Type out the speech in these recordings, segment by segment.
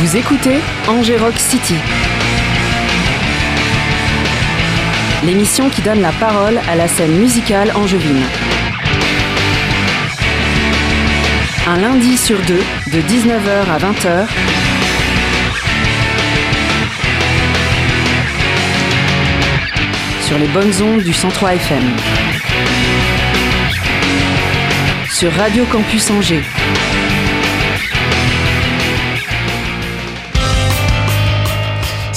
Vous écoutez Rock City. L'émission qui donne la parole à la scène musicale angevine. Un lundi sur deux, de 19h à 20h. Sur les bonnes ondes du 103 FM. Sur Radio Campus Angers.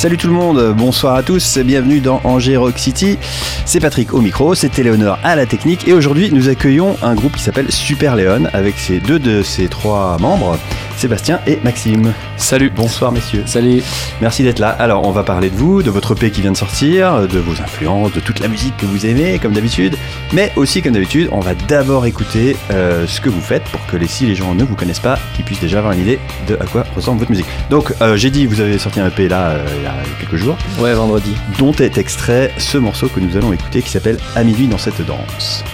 Salut tout le monde, bonsoir à tous, bienvenue dans Angers Rock City. C'est Patrick au micro, c'est Téléhonneur à la technique et aujourd'hui nous accueillons un groupe qui s'appelle Super Léon avec ses deux de ses trois membres. Sébastien et Maxime. Salut. Bonsoir messieurs. Salut. Merci d'être là. Alors on va parler de vous, de votre EP qui vient de sortir, de vos influences, de toute la musique que vous aimez comme d'habitude. Mais aussi comme d'habitude, on va d'abord écouter euh, ce que vous faites pour que les, si les gens ne vous connaissent pas, ils puissent déjà avoir une idée de à quoi ressemble votre musique. Donc euh, j'ai dit, vous avez sorti un EP là euh, il y a quelques jours. Ouais, vendredi. Dont est extrait ce morceau que nous allons écouter qui s'appelle À minuit dans cette danse.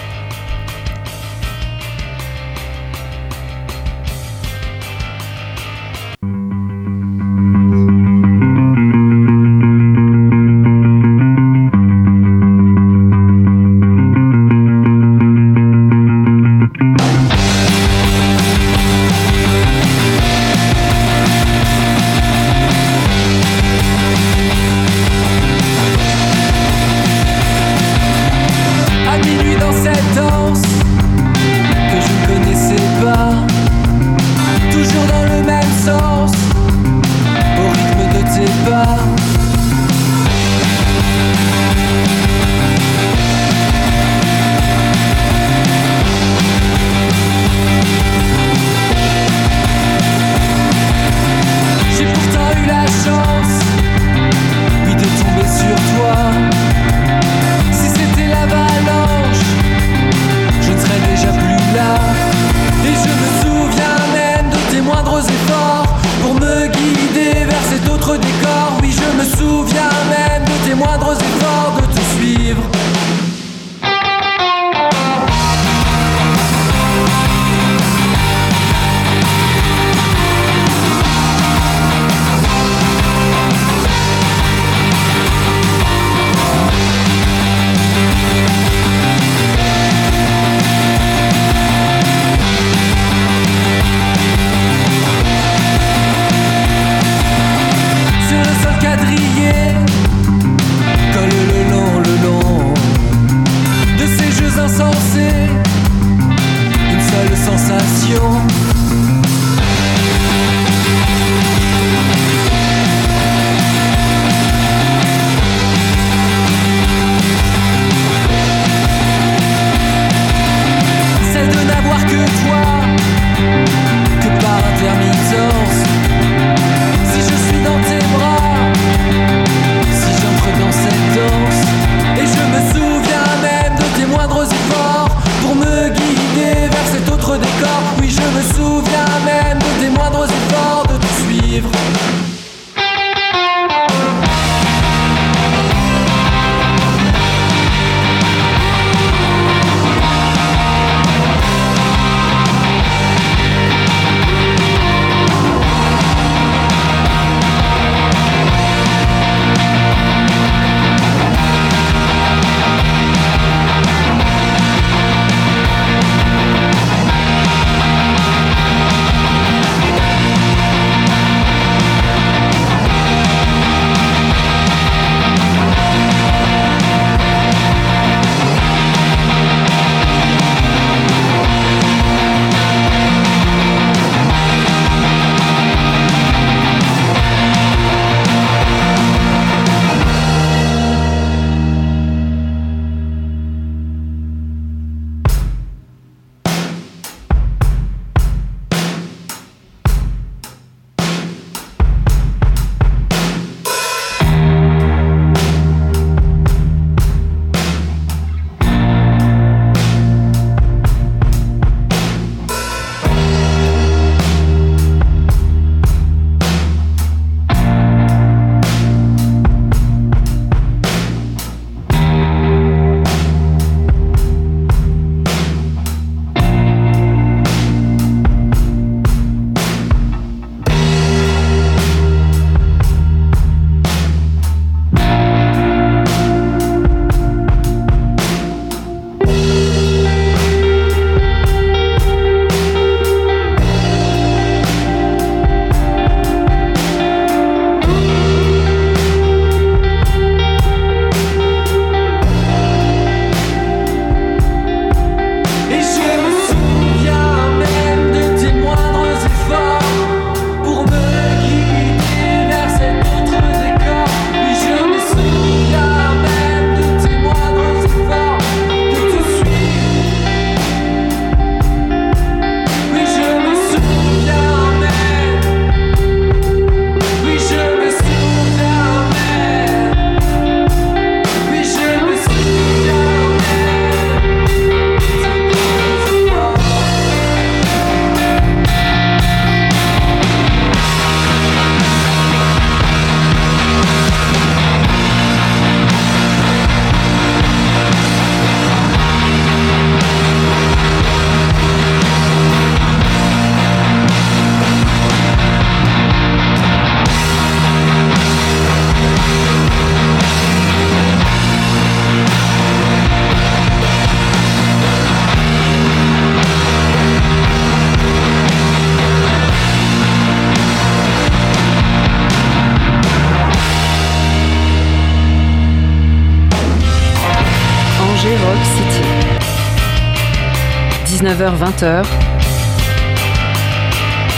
19h-20h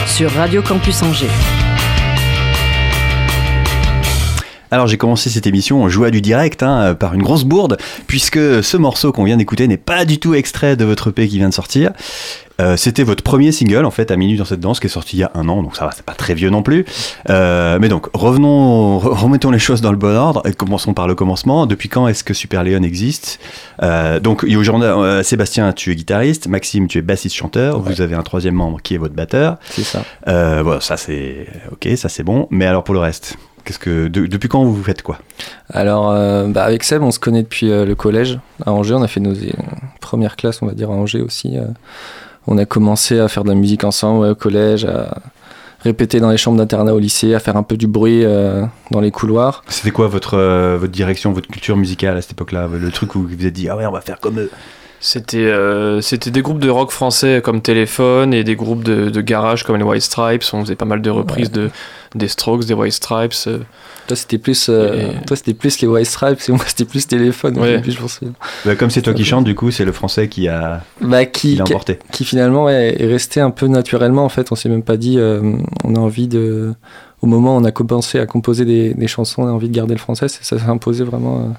sur Radio Campus Angers. Alors j'ai commencé cette émission en joie du direct hein, par une grosse bourde, puisque ce morceau qu'on vient d'écouter n'est pas du tout extrait de votre EP qui vient de sortir. Euh, c'était votre premier single en fait à Minute dans cette danse qui est sorti il y a un an, donc ça va, c'est pas très vieux non plus. Euh, mais donc revenons, remettons les choses dans le bon ordre et commençons par le commencement. Depuis quand est-ce que Super Léon existe? Euh, Donc aujourd'hui, Sébastien, tu es guitariste, Maxime, tu es bassiste chanteur. Vous avez un troisième membre qui est votre batteur. C'est ça. bon, ça c'est ok, ça c'est bon. Mais alors pour le reste Qu'est-ce que depuis quand vous faites quoi? Alors bah avec Seb, on se connaît depuis le collège à Angers. On a fait nos premières classes, on va dire à Angers aussi on a commencé à faire de la musique ensemble au collège, à répéter dans les chambres d'internat au lycée, à faire un peu du bruit euh, dans les couloirs. C'était quoi votre, euh, votre direction, votre culture musicale à cette époque-là? Le truc où vous vous êtes dit, ah ouais, on va faire comme eux c'était euh, c'était des groupes de rock français comme Téléphone et des groupes de, garage comme les White Stripes. On faisait pas mal de reprises de, des Strokes, des White Stripes. Toi, c'était plus, euh, toi, c'était plus les White Stripes et moi, c'était plus téléphone. je pense. Bah, comme c'est toi qui chante, du coup, c'est le français qui a, bah, qui, qui, emporté. Qui, finalement est resté un peu naturellement. En fait, on s'est même pas dit, euh, on a envie de. Au moment où on a commencé à composer des, des chansons, on a envie de garder le français. Ça s'est imposé vraiment.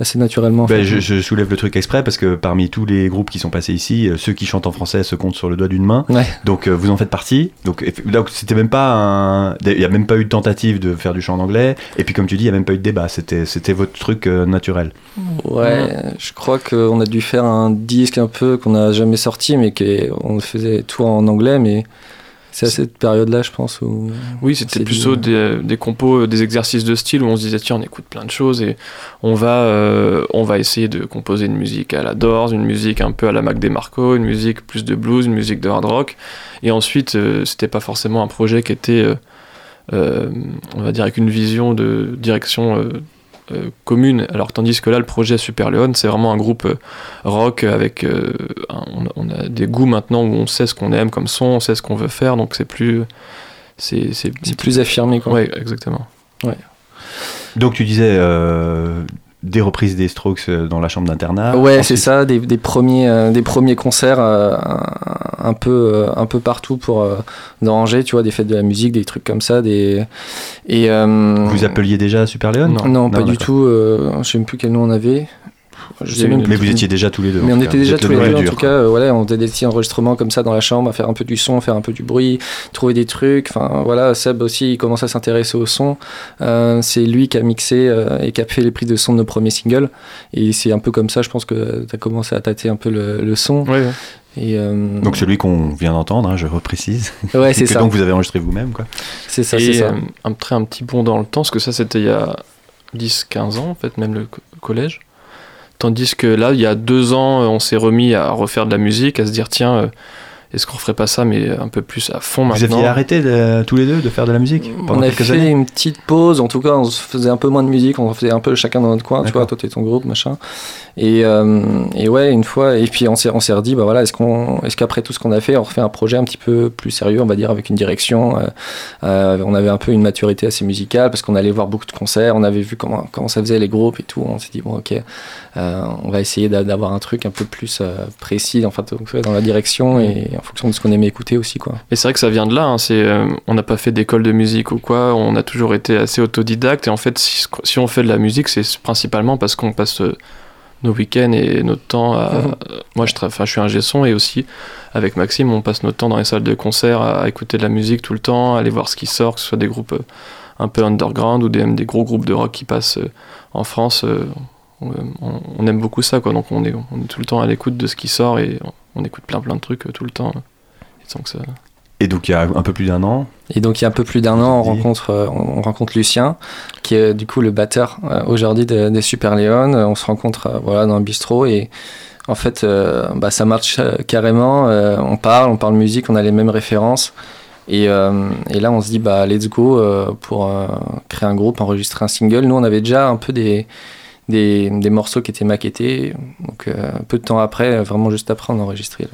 Assez naturellement. Ben, je, soulève le truc exprès parce que parmi tous les groupes qui sont passés ici, euh, ceux qui chantent en français se comptent sur le doigt d'une main. Donc euh, vous en faites partie. Donc c'était même pas un, il y a même pas eu de tentative de faire du chant en anglais. Et puis comme tu dis, il y a même pas eu de débat. C'était c'était votre truc euh, naturel. Ouais, je crois qu'on a dû faire un disque un peu qu'on n'a jamais sorti, mais qu'on faisait tout en anglais, mais c'est à cette période-là, je pense. Où oui, c'était plutôt des, des, compos, euh, des exercices de style où on se disait tiens, on écoute plein de choses et on va, euh, on va essayer de composer une musique à la Doors, une musique un peu à la Mac DeMarco, une musique plus de blues, une musique de hard rock. Et ensuite, euh, c'était pas forcément un projet qui était, on va dire, avec une vision de direction euh, commune. Alors tandis que là, le projet Super Leon, c'est vraiment un groupe euh, rock avec, euh, on, a des goûts maintenant où on sait ce qu'on aime comme son, on sait ce qu'on veut faire, donc c'est plus, c'est, plus affirmé quoi. Ouais, exactement. Ouais. Donc tu disais des reprises des Strokes euh, dans la chambre d'internat. Ouais, c'est ça, des, des, premiers, euh, des premiers concerts euh, un, peu, un peu partout pour dans Angers, tu vois, des fêtes de la musique, des trucs comme ça. Des, et, Vous appeliez déjà Super Léon? Non, non, pas du tout. je sais même plus quel nom on avait mais vous étiez déjà tous les deux. Mais on était déjà tous les deux, en tout cas. Euh, voilà, on faisait des petits enregistrements comme ça dans la chambre, à faire un peu du son, faire un peu du bruit, trouver des trucs. Enfin, voilà, Seb aussi, il commence à s'intéresser au son. Euh, c'est lui qui a mixé euh, et qui a fait les prises de son de nos premiers singles. Et c'est un peu comme ça, je pense que tu as commencé à tâter un peu le, son. Et Donc celui qu'on vient d'entendre, hein, je reprécise. Ouais, c'est ça. Donc vous avez enregistré vous-même, quoi. C'est ça, c'est ça. un, très, un petit bond dans le temps, parce que ça c'était il y a 10-15 ans, en fait, même le collège. Tandis que là, il y a deux ans, on s'est remis à refaire de la musique, à se dire tiens, euh, est-ce qu'on ferait pas ça, mais un peu plus à fond maintenant Vous aviez arrêté tous les deux de faire de la musique On a fait une petite pause, en tout cas, on faisait un peu moins de musique, on faisait un peu chacun dans notre coin, tu vois, toi, t'es ton groupe, machin. Et, euh, et, ouais, une fois, et puis on s'est, on s'est redit, bah voilà, est-ce, qu'on, est-ce qu'après tout ce qu'on a fait, on refait un projet un petit peu plus sérieux, on va dire, avec une direction euh, euh, On avait un peu une maturité assez musicale parce qu'on allait voir beaucoup de concerts, on avait vu comment, comment ça faisait les groupes et tout. On s'est dit, bon, ok, on va essayer d'avoir un truc un peu plus précis, enfin, dans la direction et en fonction de ce qu'on aimait écouter aussi, quoi. Et c'est vrai que ça vient de là, hein, c'est, on n'a pas fait d'école de musique ou quoi, on a toujours été assez autodidacte et en fait, si, si on fait de la musique, c'est principalement parce qu'on passe nos week-ends et notre temps à... Mhm. Moi, je, je suis un gesson et aussi, avec Maxime, on passe notre temps dans les salles de concert à écouter de la musique tout le temps, à aller voir ce qui sort, que ce soit des groupes euh, un peu underground ou des, des gros groupes de rock qui passent euh, en France. Euh, on, aime beaucoup ça, quoi. Donc on est, on est tout le temps à l'écoute de ce qui sort et on, écoute plein plein de trucs tout le temps. Et donc ça... Et donc il y a un peu plus d'un an. Et donc il y a un peu plus d'un an, on rencontre, euh, on rencontre Lucien, qui est du coup le batteur euh, aujourd'hui des Super Léon. On se rencontre euh, voilà dans un bistrot et en fait bah, ça marche carrément. on parle, on parle musique, on a les mêmes références. Et, et là on se dit bah let's go pour créer un groupe, enregistrer un single. Nous on avait déjà un peu des des, des morceaux qui étaient maquettés. Donc peu de temps après, vraiment juste après, on a enregistré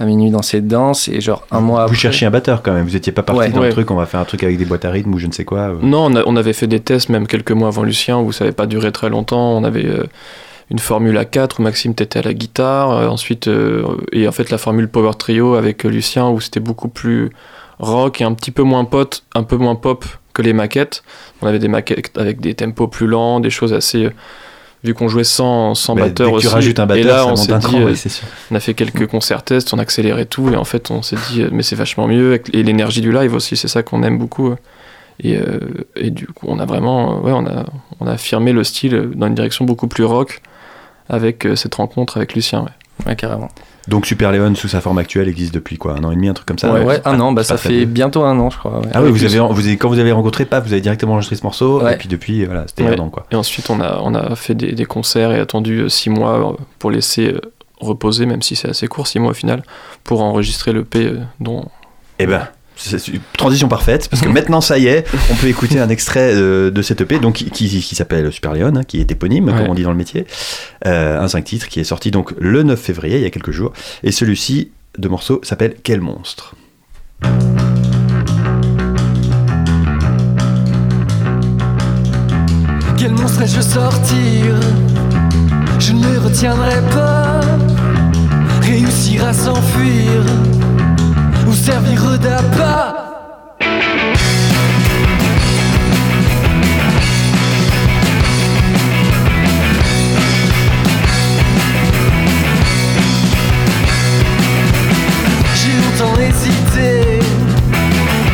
à minuit dans cette danse. Et genre un mois vous cherchiez un batteur quand même. Vous étiez pas parti dans le truc on va faire un truc avec des boîtes à rythme ou je ne sais quoi non on, avait fait des tests même quelques mois avant Lucien où ça n'avait pas duré très longtemps. On avait euh, une formule à 4 où Maxime t'étais à la guitare, ensuite et en fait la formule Power Trio avec Lucien où c'était beaucoup plus rock et un petit peu moins pot, un peu moins pop que les maquettes. On avait des maquettes avec des tempos plus lents, des choses assez vu qu'on jouait sans, sans batteur aussi. un batteur, et là, on s'est dit, euh, on a fait quelques concerts tests, on accélérait tout, et en fait, on s'est dit, euh, mais c'est vachement mieux. Et l'énergie du live aussi, c'est ça qu'on aime beaucoup. Et, euh, et, du coup, on a vraiment, ouais, on a, on a affirmé le style dans une direction beaucoup plus rock avec cette rencontre avec Lucien. Ouais, carrément. Donc Super Leon sous sa forme actuelle existe depuis quoi Un an et demi, un truc comme ça Ouais, un an, bah, ça fait bientôt un an je crois. Ah oui, vous avez, vous avez, quand vous avez rencontré Paf, vous avez directement enregistré ce morceau, et puis depuis, voilà, c'était un an quoi. Et ensuite on a, on a fait des, des concerts et attendu euh, six mois euh, pour laisser euh, reposer, même si c'est assez court, six mois au final, pour enregistrer le P dont... Eh ben, c'est une transition parfaite parce que maintenant ça y est, on peut écouter un extrait de, cette EP donc qui, qui, s'appelle Super Leon, hein, qui est éponyme comme on dit dans le métier, euh, un 5 titres qui est sorti donc le 9 février il y a quelques jours. Et celui-ci de morceau s'appelle Quel monstre. Quel monstre ai-je sortir? Je ne le retiendrai pas. Réussir à s'enfuir vous servir d'appât. Hésité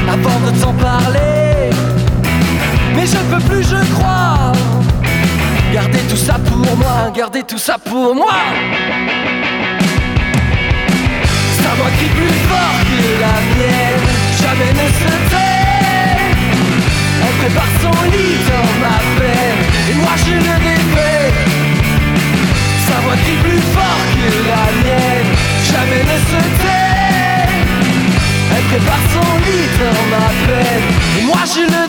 avant de t'en parler, mais je ne peux plus, je crois. Gardez tout ça pour moi, gardez tout ça pour moi voix crie plus fort que la mienne Jamais ne se tait. Elle prépare son lit dans ma peine Et moi je le défais Sa voix crie plus fort que la mienne Jamais ne se tait. Elle prépare son lit dans ma peine Et moi je le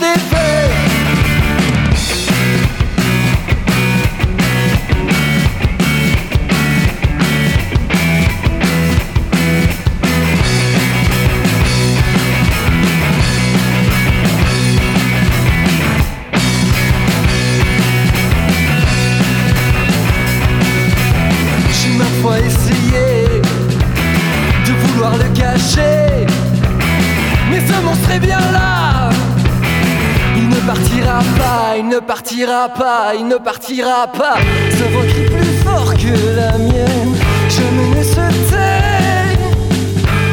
partira pas, il ne partira pas. Sa voix crie plus fort que la mienne. Jamais ne se tait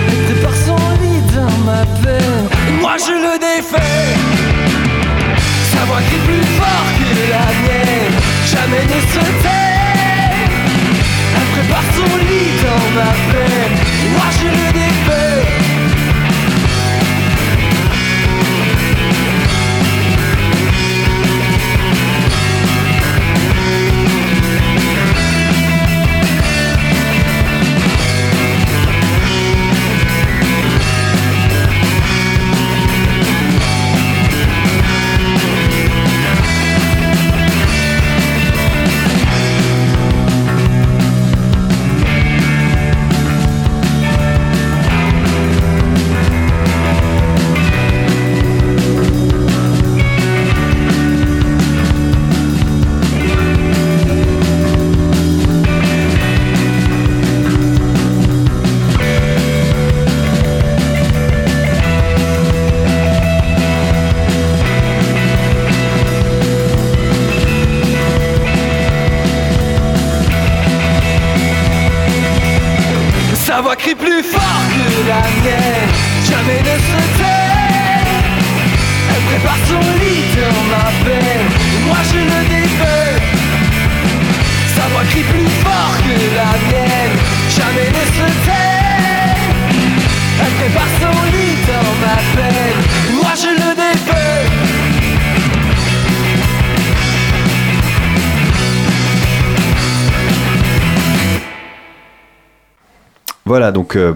Elle prépare son lit dans ma peine. Moi je le défais. Sa voix crie plus fort que la mienne. Jamais ne se tait Elle prépare son lit dans ma peine. Moi je le défais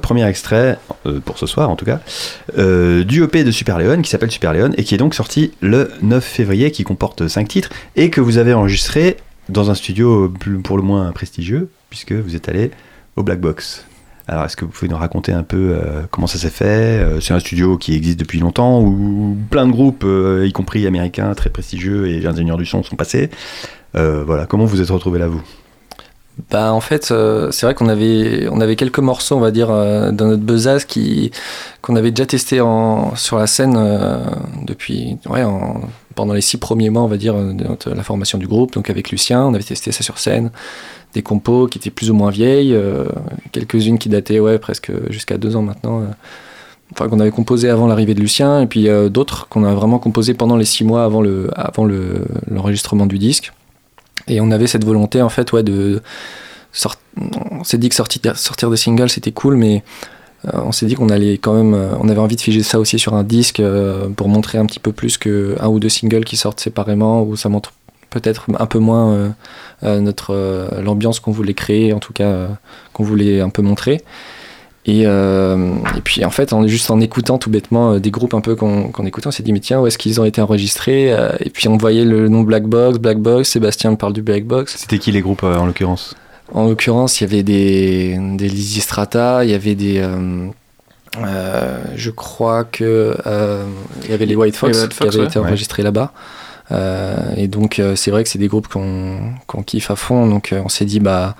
premier extrait, euh, pour ce soir en tout cas, euh, du EP de Super Leon qui s'appelle Super Leon et qui est donc sorti le 9 février, qui comporte 5 titres et que vous avez enregistré dans un studio pour le moins prestigieux, puisque vous êtes allé au Black Box. Alors, est-ce que vous pouvez nous raconter un peu comment ça s'est fait C'est un studio qui existe depuis longtemps, où plein de groupes, y compris américains, très prestigieux et ingénieurs du son, sont passés. voilà, comment vous êtes retrouvé là, vous? Bah en fait, euh, c'est vrai qu'on avait, on avait quelques morceaux, on va dire, euh, dans notre besace qui qu'on avait déjà testé sur la scène euh, depuis, ouais, en, pendant les six premiers mois, on va dire, de la formation du groupe. Donc avec Lucien, on avait testé ça sur scène, des compos qui étaient plus ou moins vieilles, quelques-unes qui dataient, ouais, presque jusqu'à deux ans maintenant. Enfin, qu'on avait composé avant l'arrivée de Lucien, et puis d'autres qu'on a vraiment composé pendant les six mois avant le, avant le, l'enregistrement du disque. Et on avait cette volonté, en fait, ouais, de. On s'est dit que sortir, des singles, c'était cool, mais euh, on s'est dit qu'on allait quand même. Euh, on avait envie de figer ça aussi sur un disque euh, pour montrer un petit peu plus qu'un ou deux singles qui sortent séparément, où ça montre peut-être un peu moins notre l'ambiance qu'on voulait créer, en tout cas, qu'on voulait un peu montrer. Euh, et, puis en fait, juste en écoutant tout bêtement euh, des groupes un peu qu'on écoutait, on s'est dit mais tiens, où est-ce qu'ils ont été enregistrés euh, Et puis on voyait le nom Black Box, Black Box, Sébastien parle du Black Box. C'était qui les groupes en l'occurrence? En l'occurrence, il y avait des, des Lizzy Strata, il y avait des... je crois que il y avait les White Fox, qui avaient été enregistrés là-bas. et donc c'est vrai que c'est des groupes qu'on kiffe à fond. Donc on s'est dit bah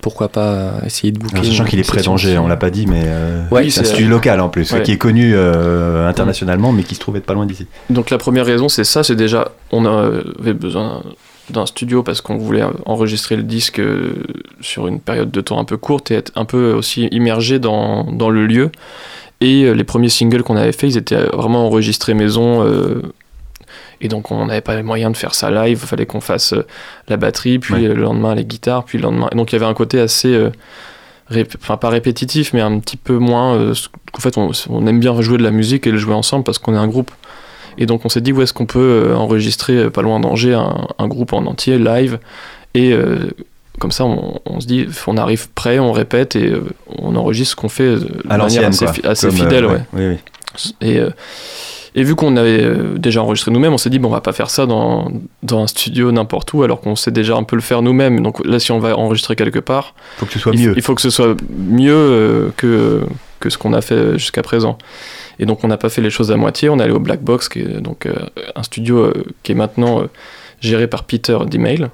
pourquoi pas essayer de booker. sachant qu'il est près d'Angers, on l'a pas dit, mais euh, c'est un studio local en plus, qui est connu euh, internationalement, mais qui se trouve être pas loin d'ici. Donc la première raison, c'est ça, c'est déjà, on avait besoin d'un studio parce qu'on voulait enregistrer le disque sur une période de temps un peu courte et être un peu aussi immergé dans, dans le lieu. Et les premiers singles qu'on avait fait, ils étaient vraiment enregistrés maison et donc on n'avait pas les moyens de faire ça live, il fallait qu'on fasse euh, la batterie, puis le lendemain les guitares, puis le lendemain. Et donc il y avait un côté assez, euh, enfin pas répétitif, mais un petit peu moins. Euh, en fait, on, aime bien jouer de la musique et le jouer ensemble parce qu'on est un groupe. Et donc on s'est dit où est-ce qu'on peut enregistrer pas loin d'Angers un, groupe en entier live et comme ça on, se dit on arrive prêt, on répète et on enregistre ce qu'on fait de manière assez, fidèle. ouais. Oui, oui. Et et vu qu'on avait euh, déjà enregistré nous-mêmes, on s'est dit, bon, on va pas faire ça dans, dans un studio n'importe où, alors qu'on sait déjà un peu le faire nous-mêmes. Donc là, si on va enregistrer quelque part, faut que ce soit mieux. il faut que ce soit mieux euh, que, que ce qu'on a fait jusqu'à présent. Et donc, on n'a pas fait les choses à moitié. On est allé au Black Box, qui est donc euh, un studio qui est maintenant géré par Peter d'Email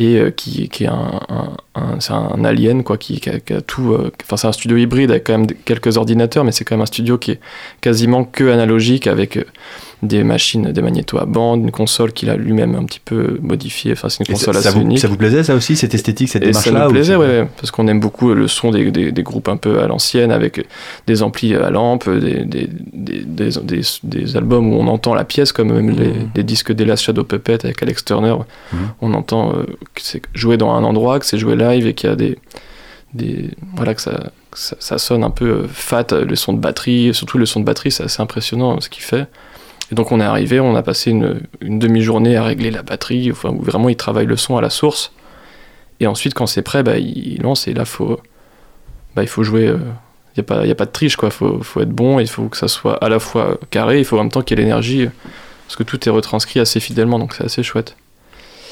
et euh, qui, est un alien quoi qui, a, tout euh, enfin c'est un studio hybride avec quand même quelques ordinateurs mais c'est quand même un studio qui est quasiment que analogique avec euh, des machines, des magnétos à bande, une console qu'il a lui-même un petit peu modifiée. Enfin, c'est une console ça, assez vous, unique. Ça vous plaisait ça aussi, cette esthétique, cette démarche-là Ça nous plaisait, ouais, parce qu'on aime beaucoup le son des, des, des, groupes un peu à l'ancienne, avec des amplis à lampe, des, des, albums où on entend la pièce, comme même les, mmh. disques des Last Shadow Puppet avec Alex Turner. Mmh. On entend euh, que c'est joué dans un endroit, que c'est joué live et qu'il y a des, des voilà que ça, ça, ça, sonne un peu euh, fat, le son de batterie, surtout le son de batterie, c'est assez impressionnant ce qu'il fait. Et donc on est arrivé, on a passé une, demi-journée à régler la batterie, enfin, où vraiment il travaille le son à la source. Et ensuite, quand c'est prêt, bah, il lance et là, faut, bah, il faut jouer. Il euh, n'y a, pas, de triche, quoi. Faut, faut être bon, il faut que ça soit à la fois carré, il faut en même temps qu'il y ait l'énergie, parce que tout est retranscrit assez fidèlement, donc c'est assez chouette.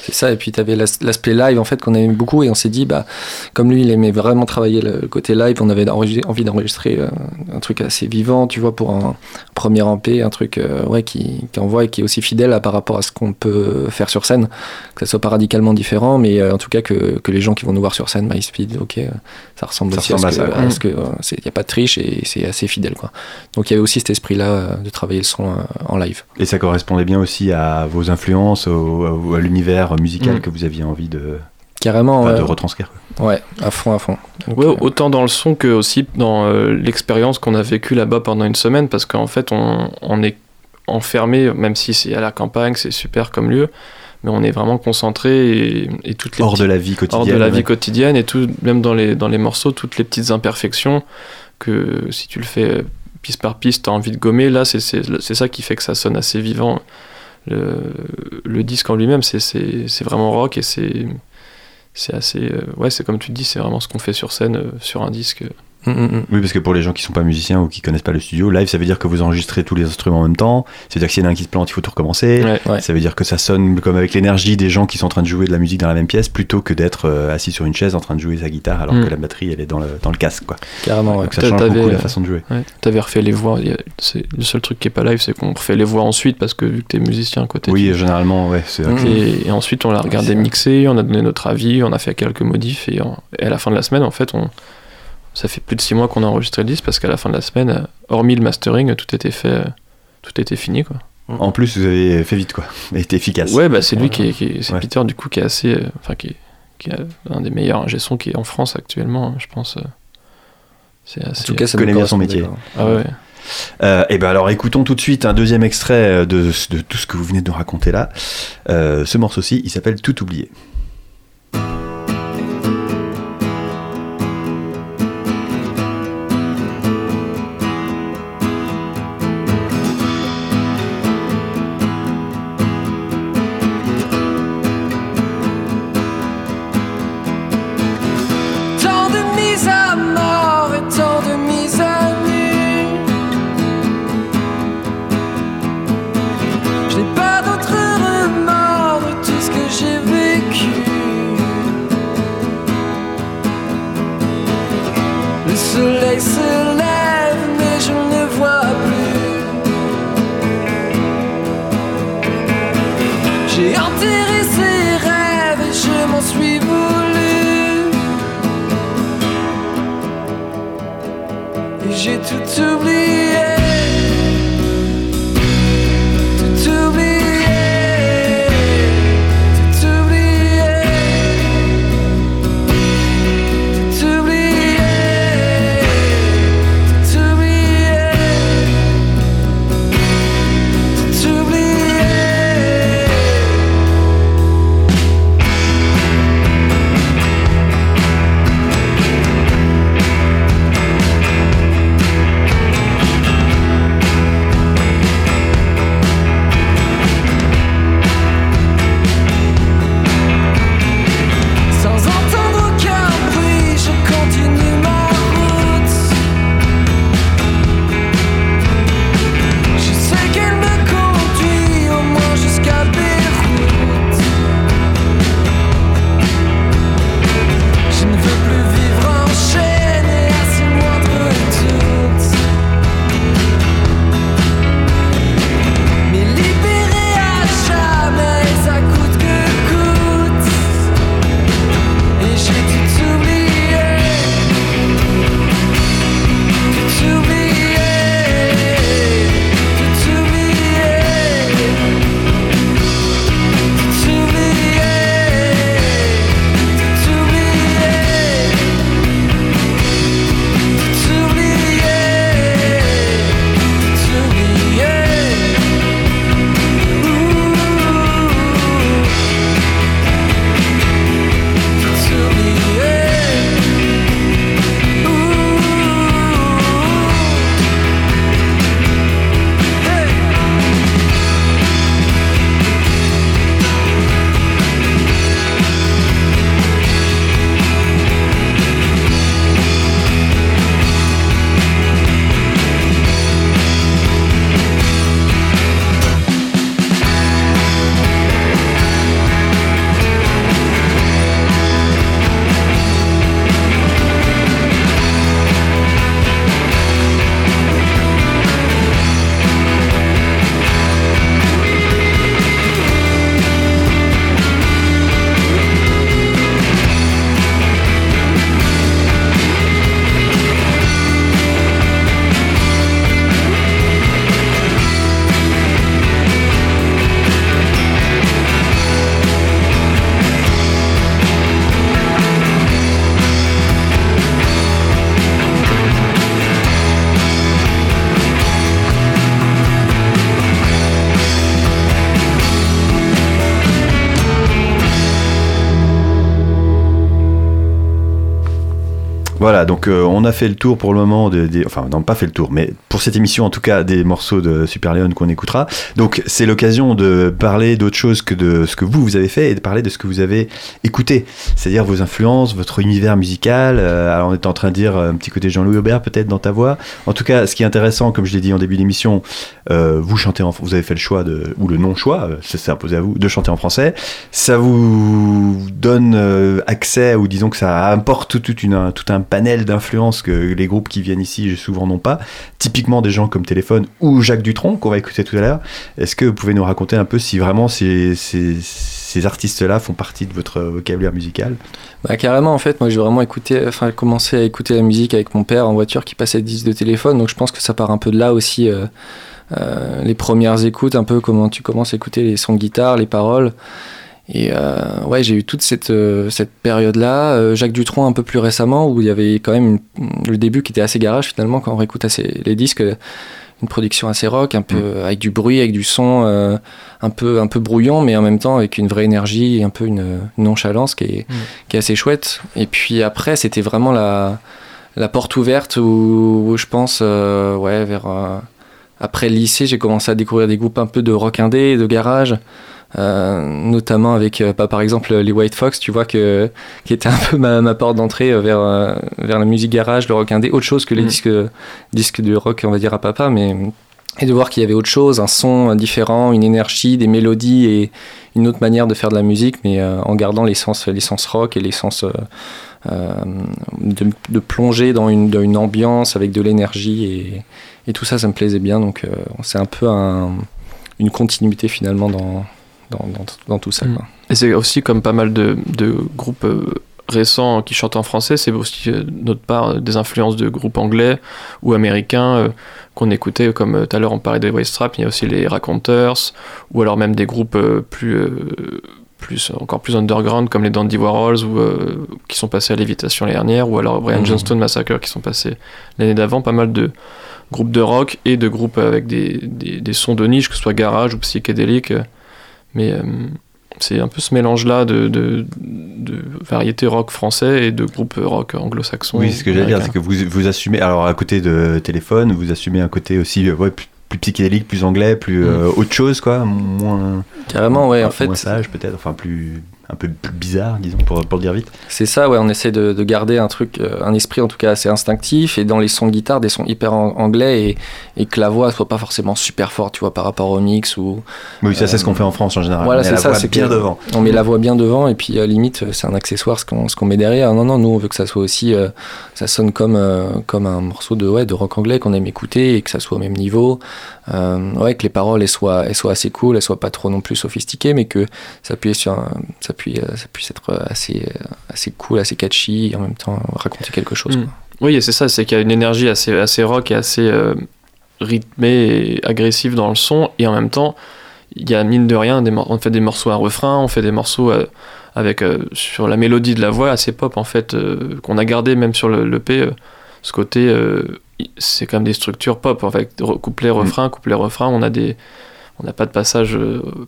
C'est ça, et puis tu avais l'aspect live en fait qu'on aimait beaucoup et on s'est dit, bah, comme lui il aimait vraiment travailler le côté live, on avait envie d'enregistrer euh, un truc assez vivant, tu vois, pour un premier MP, un truc euh, ouais, qui, qui, envoie et qui est aussi fidèle par rapport à ce qu'on peut faire sur scène, que ça soit pas radicalement différent, mais euh, en tout cas que, que, les gens qui vont nous voir sur scène, disent, ok, ça ressemble aussi à, ce parce que il n'y a pas de triche et c'est assez fidèle. Quoi. Donc il y avait aussi cet esprit-là de travailler le son en live. Et ça correspondait bien aussi à vos influences, au, à l'univers musical mm. que vous aviez envie de carrément de retranscrire. Ouais, à fond, à fond. ouais, euh, autant dans le son que aussi dans euh, l'expérience qu'on a vécue là-bas pendant une semaine, parce qu'en fait, on, on, est enfermé, même si c'est à la campagne, c'est super comme lieu, mais on est vraiment concentré et, et toutes les hors de la vie quotidienne. Hors de la vie quotidienne et tout, même dans les dans les morceaux, toutes les petites imperfections que si tu le fais piste par piste, t'as envie de gommer. Là, c'est ça qui fait que ça sonne assez vivant le, disque en lui-même, c'est vraiment rock et c'est assez. Euh, ouais, c'est comme tu dis, c'est vraiment ce qu'on fait sur scène, euh, sur un disque. Mm, mm, mm. Oui, parce que pour les gens qui sont pas musiciens ou qui connaissent pas le studio, live, ça veut dire que vous enregistrez tous les instruments en même temps. C'est-à-dire que s'il y en a un qui se plante, il faut tout recommencer. Ça veut dire que ça sonne comme avec l'énergie des gens qui sont en train de jouer de la musique dans la même pièce, plutôt que d'être euh, assis sur une chaise en train de jouer sa guitare alors que la batterie elle est dans le, dans le casque, quoi. Carrément. Donc ça change beaucoup la façon de jouer. T'avais refait les voix. Le seul truc qui est pas live, c'est qu'on refait les voix ensuite parce que vu que t'es musicien côté. Oui, généralement, ouais. Et, et, ensuite, on l'a regardé mixer, on a donné notre avis, on a fait quelques modifs et, et à la fin de la semaine, en fait, on ça fait plus de six mois qu'on a enregistré le disque parce qu'à la fin de la semaine, hormis le mastering, tout était fait, tout était fini quoi. En plus, vous avez fait vite quoi, était efficace. Ouais, bah c'est lui qui est, c'est Peter du coup qui est assez, euh, enfin qui, qui est un des meilleurs ingé qui est en France actuellement, je pense. Euh, c'est assez. En tout cas, ça connaît bien son métier. Ah ouais. Euh, et ben alors écoutons tout de suite un deuxième extrait de, de, tout ce que vous venez de nous raconter là. ce morceau-ci, il s'appelle Tout oublié. Donc euh, on a fait le tour pour le moment, des, enfin non pas fait le tour, mais pour cette émission en tout cas des morceaux de Super Leon qu'on écoutera. Donc c'est l'occasion de parler d'autre chose que de ce que vous vous avez fait et de parler de ce que vous avez écouté, c'est-à-dire vos influences, votre univers musical. Euh, alors on est en train de dire un petit côté Jean-Louis Aubert peut-être dans ta voix. En tout cas, ce qui est intéressant, comme je l'ai dit en début d'émission, euh, vous chantez en, vous avez fait le choix ou le non choix, ça s'est imposé à vous de chanter en français. Ça vous donne accès ou disons que ça apporte tout, une, tout un panel d'influences que les groupes qui viennent ici souvent n'ont pas. Typiquement des gens comme Téléphone ou Jacques Dutronc, qu'on va écouter tout à l'heure. Est-ce que vous pouvez nous raconter un peu si vraiment ces, ces, artistes-là font partie de votre vocabulaire musical? Bah, Carrément, en fait, moi j'ai vraiment écouté, enfin, commencé à écouter la musique avec mon père en voiture qui passait 10 de téléphone, donc je pense que ça part un peu de là aussi. Euh, euh, les premières écoutes, un peu comment tu commences à écouter les sons de guitare, les paroles. Et euh, ouais, j'ai eu toute cette, euh, cette période-là. Euh, Jacques Dutronc un peu plus récemment, où il y avait quand même le début qui était assez garage finalement quand on réécoute assez, les disques. Une production assez rock, un peu mm. avec du bruit, avec du son un peu un peu brouillon, mais en même temps avec une vraie énergie et un peu une, nonchalance qui est, mm. qui est assez chouette. Et puis après, c'était vraiment la, la porte ouverte où, je pense, ouais, vers après le lycée, j'ai commencé à découvrir des groupes un peu de rock indé, de garage. Euh, notamment avec euh, par exemple les White Fox, tu vois, que, qui était un peu ma, porte d'entrée euh, vers, vers la musique garage, le rock indé, autre chose que les mm. disques, disques de rock, on va dire à papa, mais et de voir qu'il y avait autre chose, un son différent, une énergie, des mélodies et une autre manière de faire de la musique, mais en gardant l'essence, l'essence rock et l'essence de, plonger dans une, dans une, ambiance avec de l'énergie et, et, tout ça, ça me plaisait bien. Donc c'est un peu un, une continuité finalement dans, dans, tout ça. Mm. Et c'est aussi comme pas mal de, groupes euh, récents qui chantent en français, c'est aussi euh, notre part euh, des influences de groupes anglais ou américains qu'on écoutait, comme tout à l'heure on parlait des Wastrap, il y a aussi les Raconteurs, ou alors même des groupes plus, plus encore plus underground comme les Dandy Warhols ou, qui sont passés à l'évitation l'année dernière, ou alors Brian mm. Johnston Massacre qui sont passés l'année d'avant, pas mal de groupes de rock et de groupes avec des, des, des sons de niche, que ce soit garage ou psychédélique. Mais euh, c'est un peu ce mélange-là de, de, de, variété rock français et de groupe rock anglo-saxon. Oui, ce que j'allais dire, c'est que vous, vous assumez, alors à côté de téléphone, vous assumez un côté aussi ouais, plus, psychédélique, plus anglais, plus mm. euh, autre chose, quoi, moins. Carrément, ouais, en fait. Moins sage, peut-être, enfin plus un peu bizarre, disons, pour, pour le dire vite. C'est ça, ouais, on essaie de, de, garder un truc, euh, un esprit en tout cas assez instinctif, et dans les sons de guitare, des sons hyper anglais, et, et, que la voix soit pas forcément super forte, tu vois, par rapport au mix ou... Oui, ça c'est ce qu'on fait en France en général. Voilà, c'est ça, c'est bien devant. On met la voix bien devant, et puis à limite, c'est un accessoire ce qu'on met derrière. Non, non, nous on veut que ça soit aussi, euh, ça sonne comme, euh, comme un morceau de, ouais, de rock anglais qu'on aime écouter, et que ça soit au même niveau. ouais, que les paroles elles soient, elles soient assez cool, elles soient pas trop non plus sophistiquées, mais que ça puisse, sur ça puisse, ça puisse être assez, assez cool, assez catchy, et en même temps raconter quelque chose. Mm. Oui, c'est ça, c'est qu'il y a une énergie assez, assez rock et assez euh, rythmée et agressive dans le son, et en même temps, il y a mine de rien, des on fait des morceaux à refrain, on fait des morceaux euh, avec euh, sur la mélodie de la voix assez pop en fait, qu'on a gardé même sur le, le P, ce côté, c'est quand même des structures pop, en fait, couplet, refrain, mm. couplet, refrain, on a des on n'a pas de passage,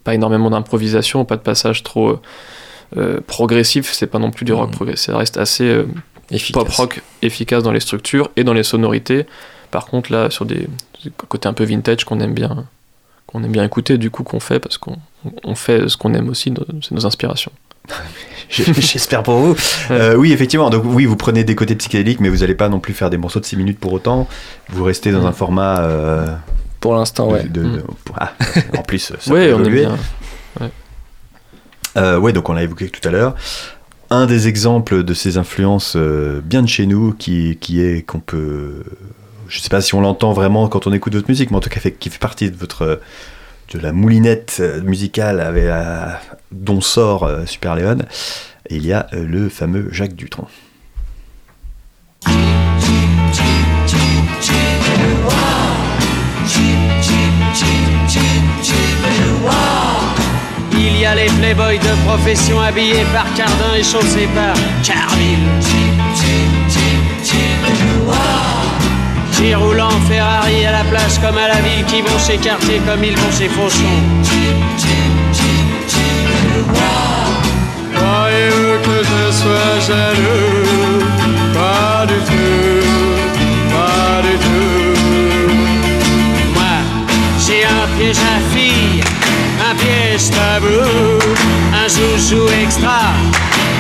pas énormément d'improvisation, pas de passage trop euh, progressif, c'est pas non plus du rock mmh. progressif, ça reste assez euh, pop rock efficace dans les structures et dans les sonorités. Par contre, là, sur des, côtés un peu vintage qu'on aime bien, qu'on aime bien écouter, du coup, qu'on fait parce qu'on on fait ce qu'on aime aussi, c'est nos inspirations. J'espère pour vous. Euh, oui, effectivement. Donc, oui, vous prenez des côtés psychédéliques, mais vous n'allez pas non plus faire des morceaux de 6 minutes pour autant. Vous restez dans mmh. un format. pour l'instant, ouais. Mmh. Ah, en plus, ça ouais, on est bien. Euh, ouais, donc on l'a évoqué tout à l'heure. Un des exemples de ces influences euh, bien de chez nous, qui, qui est qu'on peut, je sais pas si on l'entend vraiment quand on écoute votre musique, mais en tout cas qui fait partie de votre de la moulinette euh, musicale dont sort Super Léon, il y a le fameux Jacques Dutronc. Y a les playboys de profession habillés par Cardin et chaussés par Carville. Qui roulant Ferrari à la place comme à la ville, qui vont s'écarter comme ils vont ces fauchons. Croyez-vous que je sois jaloux? Pas du tout, pas du tout. Moi, j'ai un piège à fille, un piège un joujou extra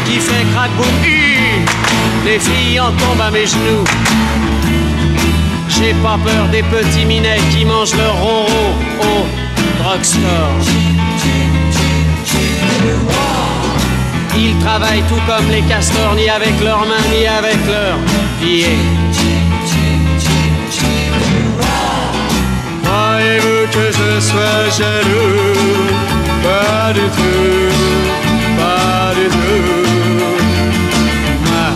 qui fait boum Les filles en tombent à mes genoux. J'ai pas peur des petits minets qui mangent leur ronron au drugstore. Ils travaillent tout comme les castors, ni avec leurs mains, ni avec leurs pieds. Que je sois jaloux Pas du tout, pas du tout. Moi,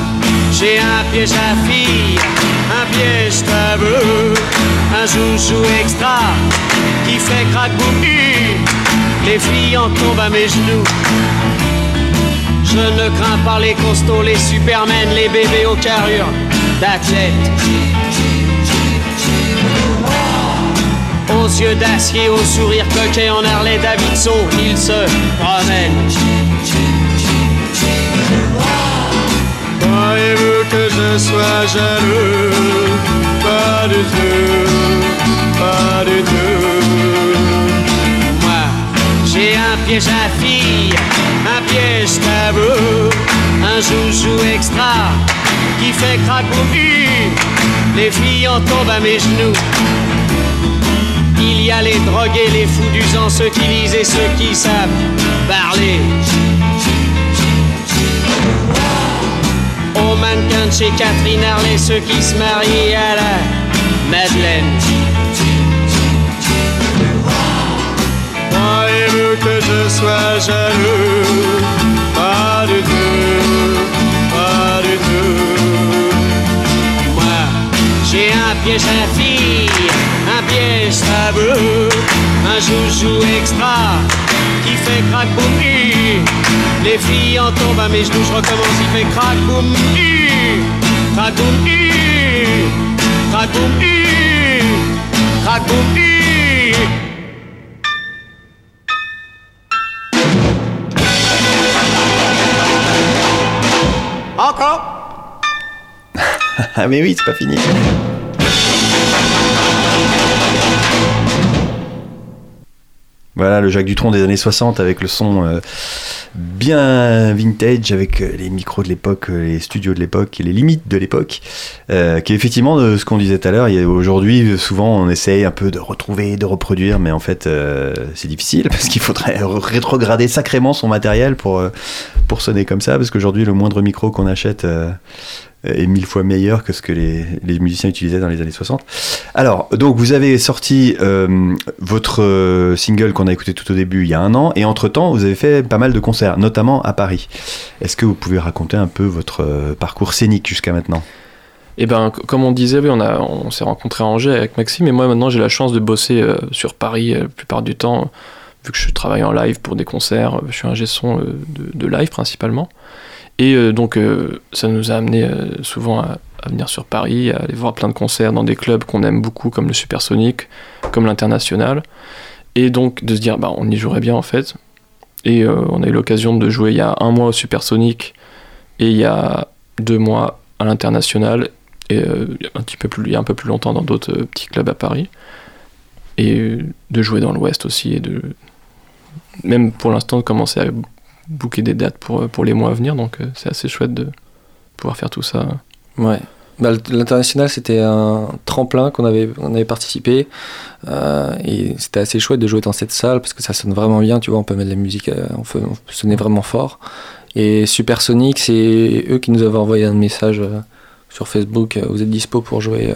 j'ai un piège à fille, un piège tabou, un joujou extra qui fait boum Les filles en tombent à mes genoux. Je ne crains pas les costauds, les supermen, les bébés aux carrures d'athlètes. Aux yeux d'acier, au sourire coquet en Harley Davidson, ils se promènent. Croyez-vous que je sois jaloux? Pas du tout, pas du tout. Moi, j'ai un piège à fille, un piège tabou, un joujou extra qui fait boum Les filles en tombent à mes genoux. Il y a les drogués, les fous d'usant, ceux qui lisent et ceux qui savent parler. Aux mannequins de chez Catherine Harley, ceux qui se marient à la Madeleine. Croyez-vous que je sois jaloux Pas du tout, pas du tout. Moi, j'ai un piège un un joujou extra qui fait crack boum. Les filles en tombent à mes genoux, je recommence, il fait crack boum hi. Crack boum hi. Crack boum hi. Crack boum. Encore? Ah mais oui, c'est pas fini. Voilà le Jacques Dutronc des années 60 avec le son euh, bien vintage avec euh, les micros de l'époque, euh, les studios de l'époque les limites de l'époque. Euh, qui effectivement de ce qu'on disait tout à l'heure. Aujourd'hui, souvent on essaye un peu de retrouver, de reproduire, mais en fait c'est difficile parce qu'il faudrait rétrograder sacrément son matériel pour, pour sonner comme ça. Parce qu'aujourd'hui, le moindre micro qu'on achète est mille fois meilleur que ce que les, musiciens utilisaient dans les années 60. Alors, donc vous avez sorti euh, votre euh, single qu'on a écouté tout au début il y a un an, et entre-temps, vous avez fait pas mal de concerts, notamment à Paris. Est-ce que vous pouvez raconter un peu votre euh, parcours scénique jusqu'à maintenant? Et ben, comme on disait, oui, on, s'est rencontré à Angers avec Maxime, et moi maintenant j'ai la chance de bosser euh, sur Paris euh, la plupart du temps, vu que je travaille en live pour des concerts, euh, je suis un euh, de, de live principalement. Et euh, donc euh, ça nous a amené euh, souvent à, venir sur Paris, à aller voir plein de concerts dans des clubs qu'on aime beaucoup, comme le Supersonic, comme l'International. Et donc de se dire, bah, on y jouerait bien en fait. Et on a eu l'occasion de jouer il y a un mois au Supersonic et il y a deux mois à l'International et un petit peu plus il y a un peu plus longtemps dans d'autres petits clubs à Paris et de jouer dans l'Ouest aussi et de même pour l'instant de commencer à booker des dates pour, euh, pour les mois à venir donc euh, c'est assez chouette de pouvoir faire tout ça Ouais. Bah, L'international, c'était un tremplin qu'on avait, on avait participé. euh, et c'était assez chouette de jouer dans cette salle parce que ça sonne vraiment bien. Tu vois, on peut mettre de la musique, on, peut, on peut sonner vraiment fort. Et Supersonic, c'est eux qui nous avaient envoyé un message sur Facebook. Vous êtes dispo pour jouer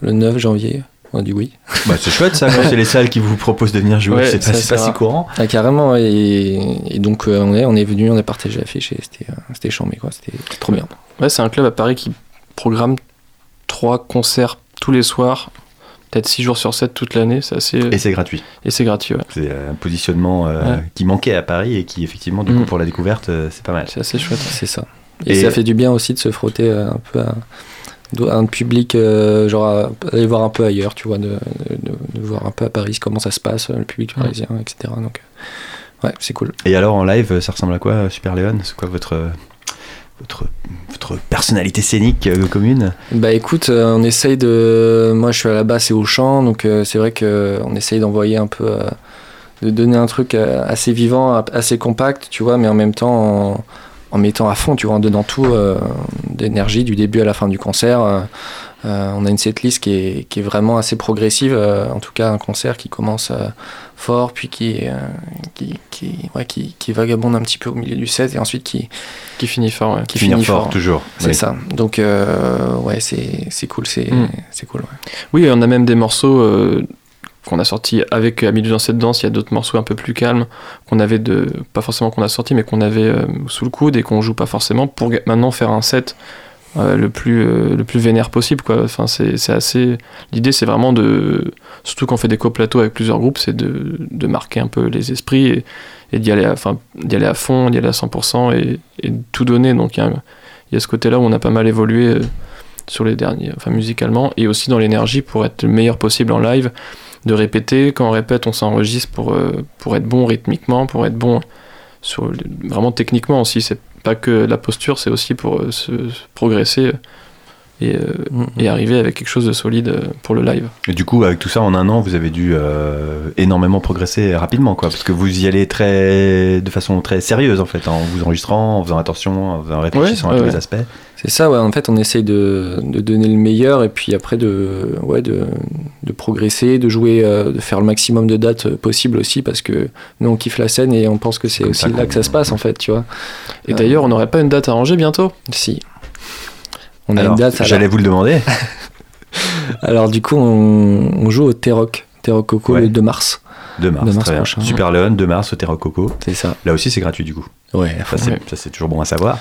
le 9 janvier On a dit oui. bah, C'est chouette ça, quand c'est les salles qui vous proposent de venir jouer, Ouais, c'est pas, ça, si courant. Ah, carrément. Et, et donc, euh, on est, on est venu, on a partagé l'affiche et c'était, euh, c'était chambé, quoi. C'était trop bien. ouais c'est un club à Paris qui programme trois concerts tous les soirs peut-être six jours sur 7 toute l'année c'est assez Et c'est gratuit. et c'est gratuit ouais. C'est un positionnement euh, Ouais. qui manquait à Paris et qui effectivement, du coup, Mm. pour la découverte, euh, c'est pas mal. c'est assez chouette C'est ça. Et, Et- ça fait du bien aussi de se frotter euh, un peu à, à un public, euh, genre à, aller voir un peu ailleurs, tu vois, de, de, de voir un peu à Paris comment ça se passe, le public parisien, etc. Donc, Ouais, c'est cool. Et alors en live, ça ressemble à quoi, Super Léon? C'est quoi votre votre, votre personnalité scénique euh, commune? Bah écoute, euh, on essaye de. Moi je suis à la basse et au chant, donc euh, c'est vrai qu'on essaye d'envoyer un peu. de donner un truc assez vivant, assez compact, tu vois, mais en même temps en, mettant à fond, tu vois, en donnant tout d'énergie du début à la fin du concert. on a une setlist qui est, qui est vraiment assez progressive, en tout cas un concert qui commence fort, puis qui, euh, qui, qui, ouais, qui, qui, vagabonde un petit peu au milieu du set et ensuite qui, qui finit fort. Ouais. Qui, finit, fort, toujours. C'est ça. Donc, euh, ouais, c'est cool. C'est mm. cool. Ouais. Oui, on a même des morceaux. Euh, qu'on a sortis avec Amélie dans cette danse, il y a d'autres morceaux un peu plus calmes qu'on avait de pas forcément qu'on a sorti mais qu'on avait sous le coude et qu'on joue pas forcément pour maintenant faire un set le plus euh, le plus vénère possible quoi. Enfin c'est assez l'idée c'est vraiment de surtout quand on fait des coplateaux avec plusieurs groupes c'est de, de, marquer un peu les esprits et, d'y aller à, enfin d'y aller à fond d'y aller à 100% et, et tout donner. Donc il y a, ce côté là où on a pas mal évolué euh, sur les derniers enfin musicalement et aussi dans l'énergie pour être le meilleur possible en live de répéter quand on répète on s'enregistre pour euh, pour être bon rythmiquement pour être bon sur vraiment techniquement aussi c'est pas que la posture, c'est aussi pour euh, se, progresser et, euh, mm, mm. et, arriver avec quelque chose de solide pour le live. Et du coup, avec tout ça, en un an, vous avez dû énormément progresser rapidement, quoi, parce que vous y allez très, de façon très sérieuse, en fait, en vous enregistrant, en faisant attention, en réfléchissant à tous les aspects. C'est ça, ouais. En fait, on essaye de, de, donner le meilleur et puis après de, ouais, de, de progresser, de jouer, de faire le maximum de dates possible aussi parce que nous on kiffe la scène et on pense que c'est aussi là que ça se passe en fait, tu vois. Et d'ailleurs, on n'aurait pas une date arrangée bientôt Si. On a une date. J'allais vous le demander. alors du coup, on, joue au T-Rock, T-Rock Coco le 2 mars. 2 mars, prochain. Super Leon, 2 mars au T-Rock Coco. C'est ça. Là aussi, c'est gratuit du coup. Ouais. Ça, c'est toujours bon à savoir.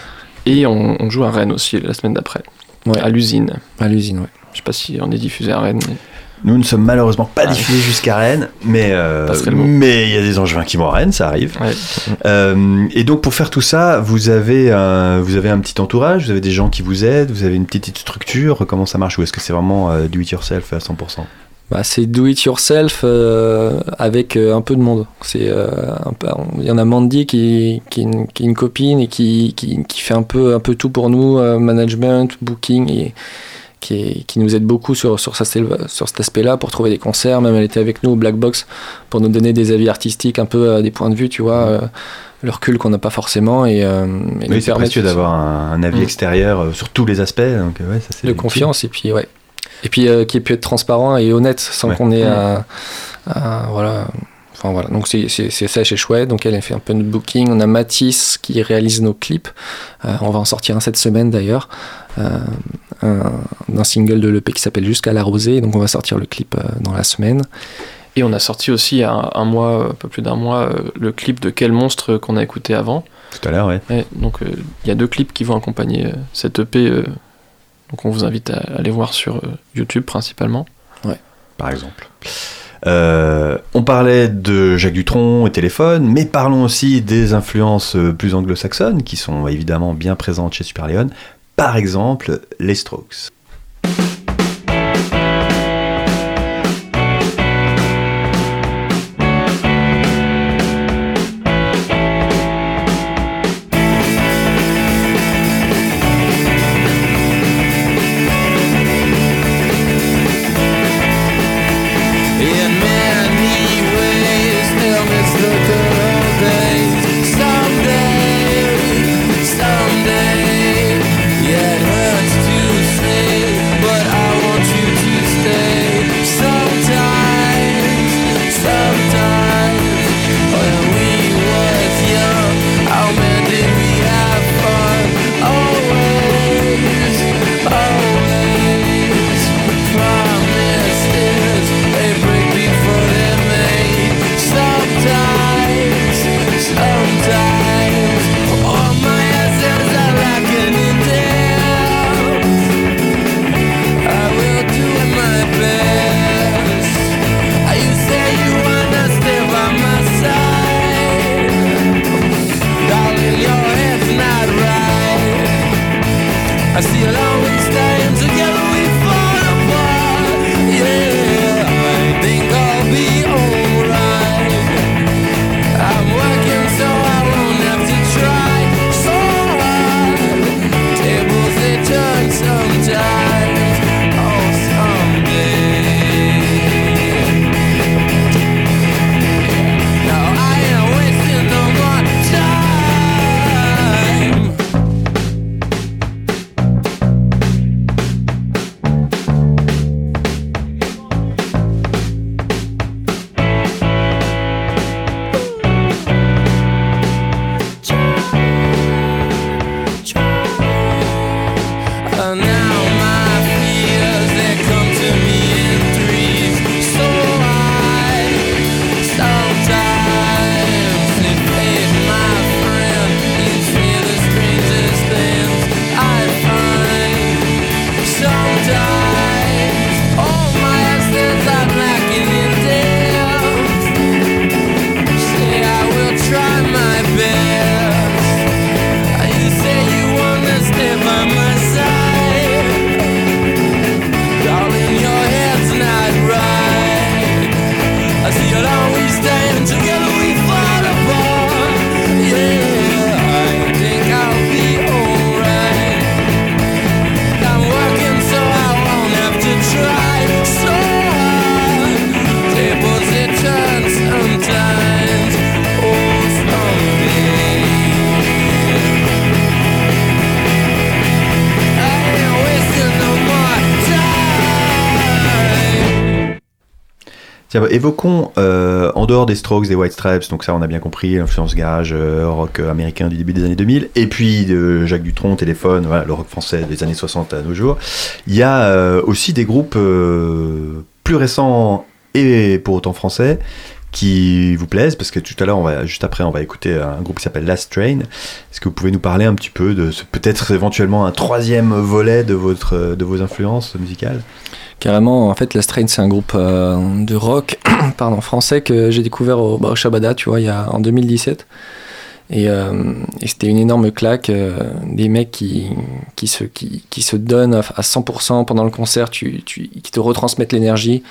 Et on, joue à Rennes aussi la semaine d'après. Ouais. À l'usine. À l'usine, ouais. Je sais pas si on est diffusé à Rennes. Nous ne sommes malheureusement pas ah. diffusés jusqu'à Rennes, mais euh, mais il y a des angevins qui vont à Rennes, ça arrive. Euh, et donc pour faire tout ça, vous avez un, vous avez un petit entourage, vous avez des gens qui vous aident, vous avez une petite structure. Comment ça marche ou est-ce que c'est vraiment euh, do it yourself à 100% bah, c'est do it yourself avec un peu de monde. C'est il y en a Mandy qui, qui, qui, est une copine et qui, qui, qui, fait un peu un peu tout pour nous, management, booking et qui, nous aide beaucoup sur, sur, sur cet aspect-là pour trouver des concerts. Même elle était avec nous au Black Box pour nous donner des avis artistiques, un peu euh, des points de vue, tu vois, euh, le recul qu'on n'a pas forcément. Et, euh, oui, c'est précieux d'avoir un, avis mm. extérieur sur tous les aspects. Donc, ouais, ça, de confiance, et puis, ouais. Et puis qui ait pu être transparent et honnête sans qu'on ait mm. à, voilà, Enfin voilà, donc c'est ça chez chouette. Donc elle a fait un peu de booking. On a Mathis qui réalise nos clips. on va en sortir un cette semaine d'ailleurs d'un single de l'EP qui s'appelle Jusqu'à la rosée. Donc on va sortir le clip euh, dans la semaine. Et on a sorti aussi il y a un, mois, un peu plus d'un mois, euh, le clip de Quel monstre qu'on a écouté avant. Tout à l'heure, ouais. donc euh, il y a deux clips qui vont accompagner cette EP. Donc on vous invite à, aller voir sur YouTube principalement. Ouais. Par exemple. on parlait de Jacques Dutronc et téléphone, mais parlons aussi des influences plus anglo-saxonnes qui sont évidemment bien présentes chez Super Leon. Par exemple, les Strokes. Évoquons, euh, en dehors des Strokes, des White Stripes, donc ça on a bien compris, l'influence garage, euh, rock américain du début des années 2000, et puis de Jacques Dutronc, Téléphone, le rock français des années 60 à nos jours. Il y a euh, aussi des groupes plus récents et pour autant français qui vous plaisent parce que tout à l'heure on va juste après on va écouter un groupe qui s'appelle Last Train est-ce que vous pouvez nous parler un petit peu de peut-être éventuellement un troisième volet de votre de vos influences musicales? Carrément, en fait, La Strain, c'est un groupe euh, de rock pardon, français que j'ai découvert au, bah, tu vois, il y a, en 2017. Euh, et, c'était une énorme claque. Euh, des mecs qui, qui, se, qui, qui se donnent à, 100% pendant le concert, tu, tu, qui te retransmettent l'énergie.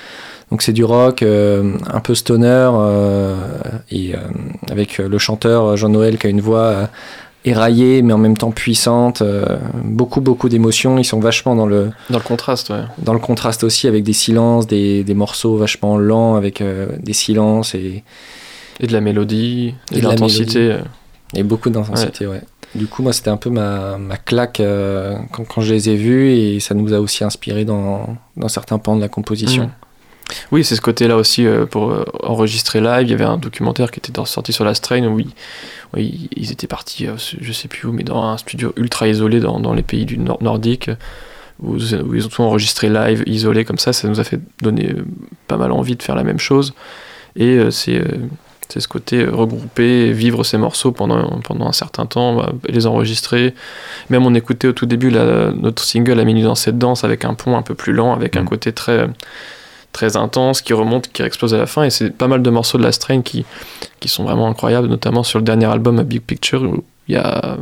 Donc c'est du rock, un peu stoner, et avec le chanteur Jean-Noël qui a une voix éraillée mais en même temps puissante euh, beaucoup beaucoup d'émotions ils sont vachement dans le dans le contraste ouais. dans le contraste aussi avec des silences des, des morceaux vachement lents avec euh, des silences et et de la mélodie et, de l'intensité et beaucoup d'intensité ouais. du coup moi c'était un peu ma, ma claque euh, quand, quand, je les ai vus et ça nous a aussi inspiré dans, dans certains pans de la composition mmh. Oui, c'est ce côté-là aussi pour enregistrer live. Il y avait un documentaire qui était sorti sur la Strain où il, oui, ils étaient partis, euh, je sais plus où, mais dans un studio ultra isolé dans, dans les pays du nord nordique, où, ils ont tout enregistré live, isolé comme ça. Ça nous a fait donner euh, pas mal envie de faire la même chose. Et euh, c'est c'est ce côté regrouper, vivre ces morceaux pendant, pendant un certain temps, bah, les enregistrer. Même on écoutait au tout début la, notre single à minuit dans cette danse avec un pont un peu plus lent, avec un mmh. côté très très intense, qui remonte, qui explose à la fin. Et c'est pas mal de morceaux de la strain qui, qui sont vraiment incroyables, notamment sur le dernier album, A Big Picture, où il y a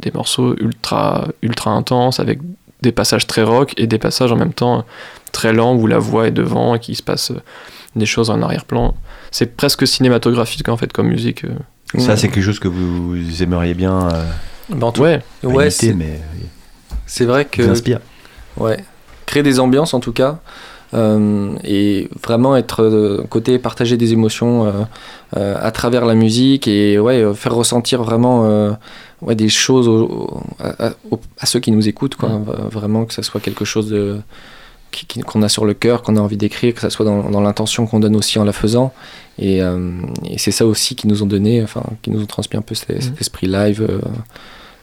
des morceaux ultra, ultra intenses, avec des passages très rock et des passages en même temps très lents où la voix est devant et qu'il se passe des choses en arrière-plan. C'est presque cinématographique en fait comme musique. Euh. Ça, c'est quelque chose que vous aimeriez bien. Euh, bah, ouais, ouais mais c'est vrai que. Inspire. Ouais, créer des ambiances en tout cas. Euh, et vraiment être euh, côté partager des émotions euh, à travers la musique et ouais, faire ressentir vraiment ouais, des choses à, ceux qui nous écoutent, quoi. vraiment que ça soit quelque chose de qu'on a sur le cœur, qu'on a envie d'écrire, que ça soit dans, dans l'intention qu'on donne aussi en la faisant. Et, et c'est ça aussi qui nous ont donné, enfin, qui nous ont transmis un peu cet, cet mmh. esprit live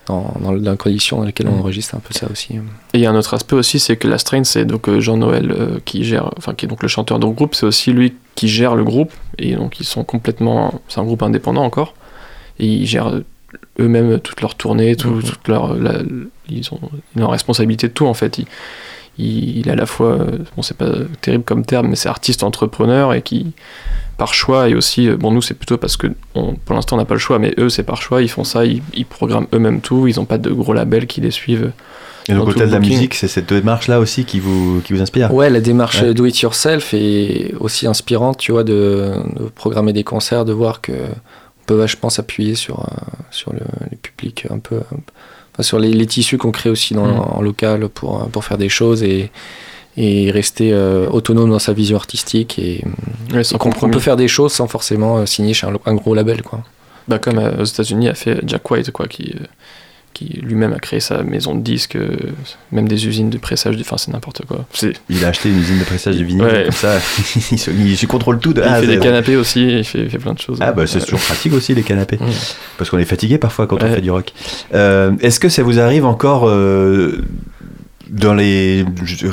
dans, dans, la condition dans laquelle on mm. enregistre un peu ça aussi. Et il y a un autre aspect aussi, c'est que la strain, c'est donc euh, Jean-Noël euh, qui gère, enfin qui est donc le chanteur du groupe, c'est aussi lui qui gère le groupe, et donc ils sont complètement, c'est un groupe indépendant encore, et ils gèrent eux-mêmes tout, mm-hmm. toute leur, ils ont une responsabilité de tout en fait. Il, il, est à la fois, bon c'est pas terrible comme terme, mais c'est artiste entrepreneur et qui par choix et aussi, euh, bon nous c'est plutôt parce que pour l'instant on n'a pas le choix, mais eux c'est par choix, ils font ça, ils, programment eux-mêmes tout, ils n'ont pas de gros labels qui les suivent. Et donc au de la musique, c'est cette démarche-là aussi qui vous, qui vous inspire? Ouais, la démarche do it yourself est aussi inspirante, tu vois, de, programmer des concerts, de voir que on peut vachement s'appuyer sur, euh, sur le, les publics un peu, sur les, tissus qu'on crée aussi dans, mm. en local pour, pour faire des choses et et rester euh, autonome dans sa vision artistique et, on, peut faire des choses sans forcément euh, signer chez un, gros label quoi. Bah comme euh, aux États-Unis a fait Jack White quoi qui qui lui-même a créé sa maison de disques, même des usines de pressage, enfin c'est n'importe quoi. Il a acheté une usine de pressage de vinyle, comme ça, il, contrôle tout. De il fait des canapés aussi, il fait, fait, plein de choses. Ah bah c'est toujours pratique aussi les canapés, parce qu'on est fatigué parfois quand on fait du rock. Est-ce que ça vous arrive encore dans les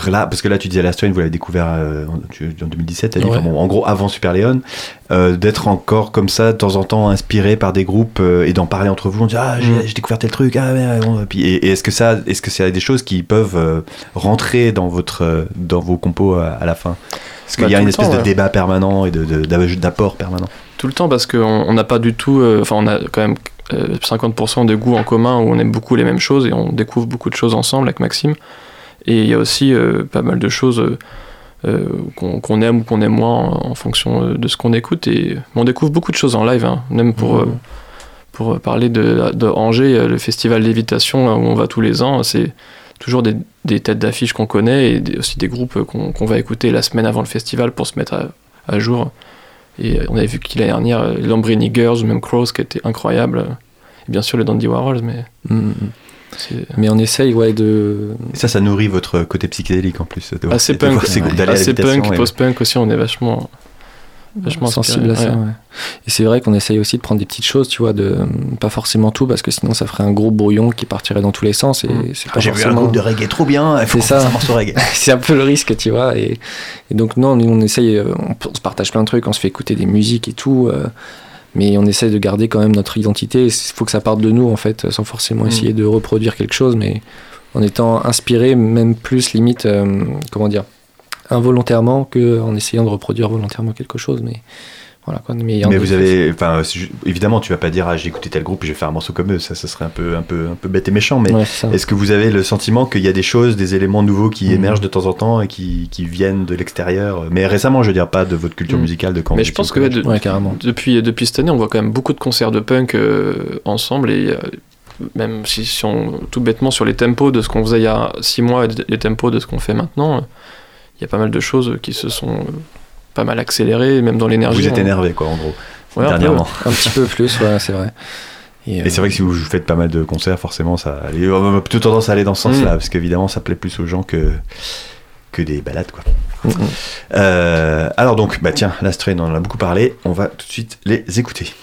là parce que là tu disais la Strain vous l'avez découvert euh, en 2017 en gros avant Super Leon euh, d'être encore comme ça de temps en temps inspiré par des groupes euh, et d'en parler entre vous on dit ah j'ai mm. découvert tel truc ah puis et, est-ce que ça est-ce que c'est des choses qui peuvent rentrer dans votre dans vos compos à, la fin? Parce qu'il bah, y a une espèce de débat permanent et de, d'apport permanent tout le temps parce qu'on n'a pas du tout enfin on a quand même 50% de goûts en commun où on aime beaucoup les mêmes choses et on découvre beaucoup de choses ensemble avec Maxime. Et il y a aussi euh, pas mal de choses euh, euh, qu'on aime ou qu'on aime moins en, fonction de ce qu'on écoute. Et on découvre beaucoup de choses en live, hein. même pour, mmh. pour parler de, de, Angers, le festival d'évitation où on va tous les ans. C'est toujours des, des têtes d'affiches qu'on connaît et aussi des groupes qu'on va écouter la semaine avant le festival pour se mettre à, à jour. Et on avait vu qu'il l'année dernière, les Lambrini Girls ou même Crows qui était incroyable. Et bien sûr les Dandy Warhols, mais. Mmh, mmh. Mais on essaye, ouais, de. ça, ça nourrit votre côté psychédélique en plus. assez punk, assez punk, post-punk aussi, on est vachement. Vachement sensible à ça. inspiré, ouais. ouais. Et c'est vrai qu'on essaye aussi de prendre des petites choses, tu vois, de pas forcément tout parce que sinon ça ferait un gros brouillon qui partirait dans tous les sens et Mm. c'est Ah, pas J'ai vu un groupe de reggae trop bien, il faut ça. un morceau reggae. c'est un peu le risque, tu vois. Et, et donc, non, on essaye, euh, on, on se partage plein de trucs, on se fait écouter des musiques et tout. euh, mais on essaye de garder quand même notre identité. Il faut que ça parte de nous, en fait, sans forcément Mm. essayer de reproduire quelque chose, mais en étant inspiré, même plus limite, euh, comment dire, involontairement qu'en essayant de reproduire volontairement quelque chose. Mais voilà, quoi. Mais, vous avez, enfin, évidemment, tu vas pas dire, ah, j'ai écouté tel groupe, je vais faire un morceau comme eux, ça, ça serait un peu, un peu, un peu bête et méchant, mais Ouais. Est-ce que vous avez le sentiment qu'il y a des choses, des éléments nouveaux qui Mhm. émergent de temps en temps et qui, qui viennent de l'extérieur? Mais récemment, je veux dire, pas de votre culture Mhm. musicale, de quand Mais vous je pense que ouais, collège. de- Ouais, carrément. depuis, depuis cette année, on voit quand même beaucoup de concerts de punk euh, ensemble et euh, même si, si on, tout bêtement sur les tempos de ce qu'on faisait il y a six mois et les tempos de ce qu'on fait maintenant, euh, y a pas mal de choses qui se sont euh, pas mal accélérées, même dans l'énergie. Vous êtes on- énervé, quoi, en gros, Ouais, un peu. dernièrement. Un petit peu plus, ouais, c'est vrai. Et c'est vrai que si vous faites pas mal de concerts, forcément, ça et on a plutôt tendance à aller dans ce sens-là, parce qu'évidemment, ça plaît plus aux gens que, que des balades, quoi. Mhm. Euh, alors donc, bah tiens, l'Astrain, on en a beaucoup parlé, on va tout de suite les écouter.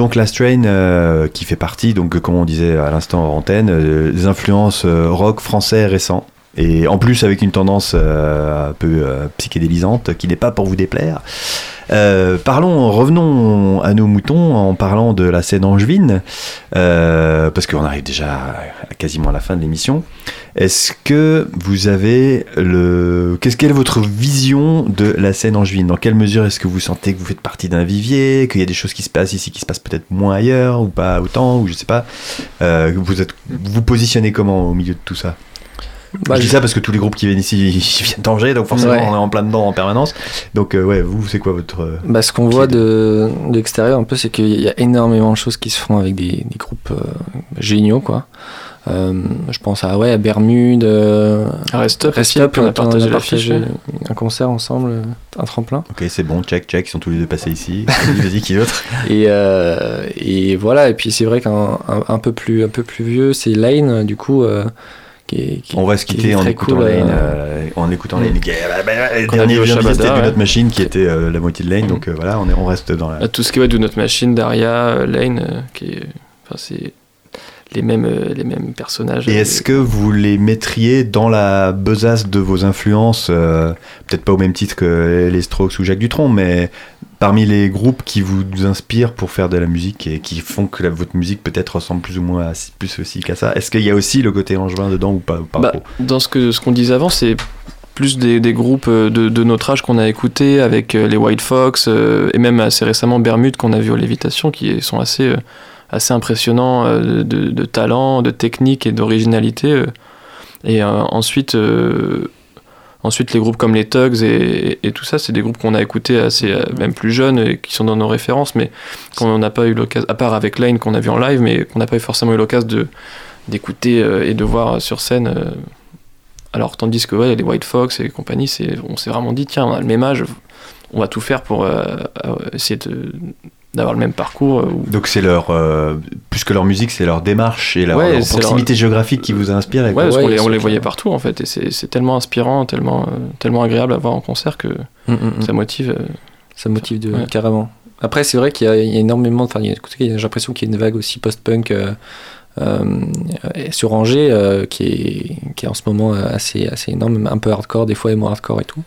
Donc la Strain euh, qui fait partie, donc comme on disait à l'instant en antenne, euh, des influences euh, rock français récents. Et en plus avec une tendance euh, un peu euh, psychédélisante qui n'est pas pour vous déplaire. Euh, parlons, revenons à nos moutons en parlant de la scène angevine, euh, parce qu'on arrive déjà à quasiment à la fin de l'émission. Est-ce que vous avez le. Qu'est-ce quelle est votre vision de la scène angevine? Dans quelle mesure est-ce que vous sentez que vous faites partie d'un vivier, qu'il y a des choses qui se passent ici qui se passent peut-être moins ailleurs, ou pas autant, ou je sais pas? Vous êtes, vous positionnez comment au milieu de tout ça? Bah, je dis ça parce que tous les groupes qui viennent ici ils viennent d'Angers, donc forcément Ouais. on est en plein dedans en permanence. Donc euh, ouais, vous, c'est quoi votre... euh, Bah, ce qu'on voit de, de l'extérieur un peu, c'est qu'il y a énormément de choses qui se font avec des, des groupes euh, géniaux, quoi. Euh, je pense à, ouais, à Bermude, Rest Up, Rest Up, on a on partagé a partagé un concert ensemble, un tremplin. Ok, c'est bon, check, check, ils sont tous les deux passés ici. Vas-y, qui d'autre? Et, euh, et voilà, et puis c'est vrai qu'un un, un peu plus un peu plus vieux, c'est Lane, du coup, euh, qui est, qui- On va se quitter en écoutant cool, Lane. euh, euh, en écoutant Mm. Lane. qui bah, bah, dernier c'était Do ouais. Not Machine qui était euh, la moitié de Lane, Mm. donc euh, voilà, on, est, on reste dans la. À Tout ce qui est ouais, notre machine, Daria, Lane, qui est. Enfin, c'est les mêmes, les mêmes personnages. Et est-ce que vous les mettriez dans la besace de vos influences, peut-être pas au même titre que les Strokes ou Jacques Dutronc, mais parmi les groupes qui vous inspirent pour faire de la musique et qui font que la- votre musique peut-être ressemble plus ou moins à, plus aussi qu'à ça, est-ce qu'il y a aussi le côté angevin dedans ou pas, Bah, Dans ce que ce qu'on disait avant, c'est plus des, des groupes euh, de, de notre âge qu'on a écoutés avec euh, les White Fox euh, et même assez récemment Bermude qu'on a vu aux Lévitation qui sont assez, euh, assez impressionnants euh, de, de- talent, de technique et d'originalité. Et ensuite, ensuite, les groupes comme les Tugs et, tout ça, c'est des groupes qu'on a écoutés assez, euh, même plus jeunes et qui sont dans nos références, mais qu'on n'a pas eu l'occasion, à part avec Lane qu'on a vu en live, mais qu'on n'a pas eu forcément eu l'occasion d'écouter euh, et de voir sur scène. euh, alors, tandis que ouais, les White Fox et compagnie, on s'est vraiment dit, tiens, on a le même âge, on va tout faire pour essayer de, d'avoir le même parcours. euh, ou- Donc c'est leur, euh, plus que leur musique, c'est leur démarche et leur, Ouais, leur c'est proximité géographique qui vous a inspiré. Ouais, parce Ouais, qu'on les, on les voyait partout, en fait, et c'est, tellement inspirant, tellement, euh, tellement agréable à voir en concert que Mm, mm, mm. ça motive. euh, Ça motive de, Ouais. carrément. Après, c'est vrai qu'il y, y a énormément. Enfin, j'ai l'impression qu'il y a une vague aussi post-punk sur Angers euh, qui, est, qui est en ce moment euh, assez, assez énorme, un peu hardcore, des fois et moins hardcore et tout.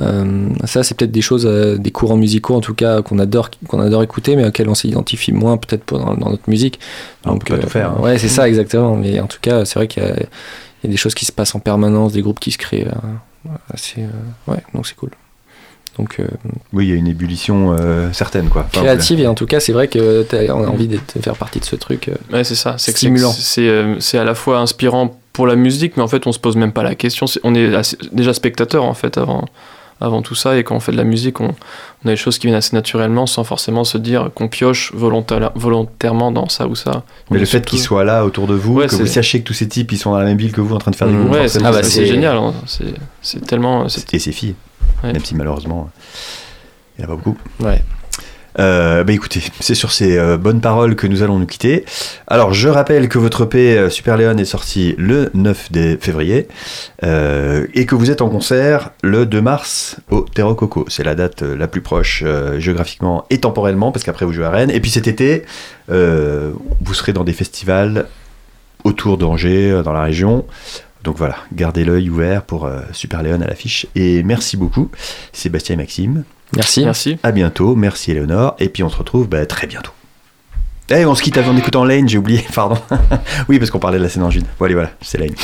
Euh, ça, c'est peut-être des choses, euh, des courants musicaux en tout cas qu'on adore, qu'on adore écouter, mais auxquels on s'identifie moins peut-être dans, dans notre musique. Ah, on peut pas tout faire, hein. Ouais, c'est ça exactement. Mais en tout cas, c'est vrai qu'il y, a- il y a des choses qui se passent en permanence, des groupes qui se créent. euh, assez, euh, ouais, donc c'est cool. Donc, euh, Oui, il y a une ébullition euh, certaine, quoi. Enfin, créative et en tout cas c'est vrai que tu as envie de faire partie de ce truc euh. Ouais, c'est ça. C'est Stimulant. c'est- à la fois inspirant pour la musique, mais en fait, on se pose même pas la question. On est assez- déjà spectateur, en fait, avant, avant tout ça. Et quand on fait de la musique, on, on a des choses qui viennent assez naturellement sans forcément se dire qu'on pioche volontaire- volontairement dans ça ou ça. Mais On le fait qu'ils soient là autour de vous, Ouais, que vous c'est- sachiez que tous ces types ils sont dans la même ville que vous en train de faire des Mmh. groupes, Ouais, c'est Ah bah, génial. hein. C'est- tellement. Et ses filles, Ouais. même si malheureusement il n'y en a pas beaucoup. ouais Euh, bah écoutez, c'est sur ces euh, bonnes paroles que nous allons nous quitter. Alors je rappelle que votre EP euh, Super Léon est sorti le 9 des- février et que vous êtes en concert le 2 mars au Terro Coco. C'est la date la plus proche géographiquement et temporellement parce qu'après vous jouez à Rennes. Et puis cet été, vous serez dans des festivals autour d'Angers, dans la région. Donc voilà, gardez l'œil ouvert pour euh, Super Léon à l'affiche. Et merci beaucoup, Sébastien et Maxime. merci Merci. À bientôt, merci Eleonore, et puis on se retrouve bah, très bientôt. Eh, on se quitte en écoutant Lane, j'ai oublié, pardon. oui, parce qu'on parlait de la scène en Bon, allez, voilà, c'est Lane.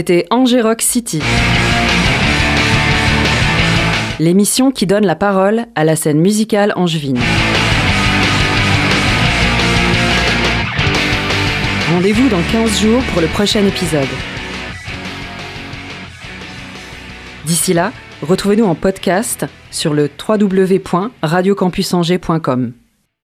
C'était Angérock City. L'émission qui donne la parole à la scène musicale angevine. Rendez-vous dans 15 jours pour le prochain épisode. D'ici là, retrouvez-nous en podcast sur le www.radiocampusangers.com.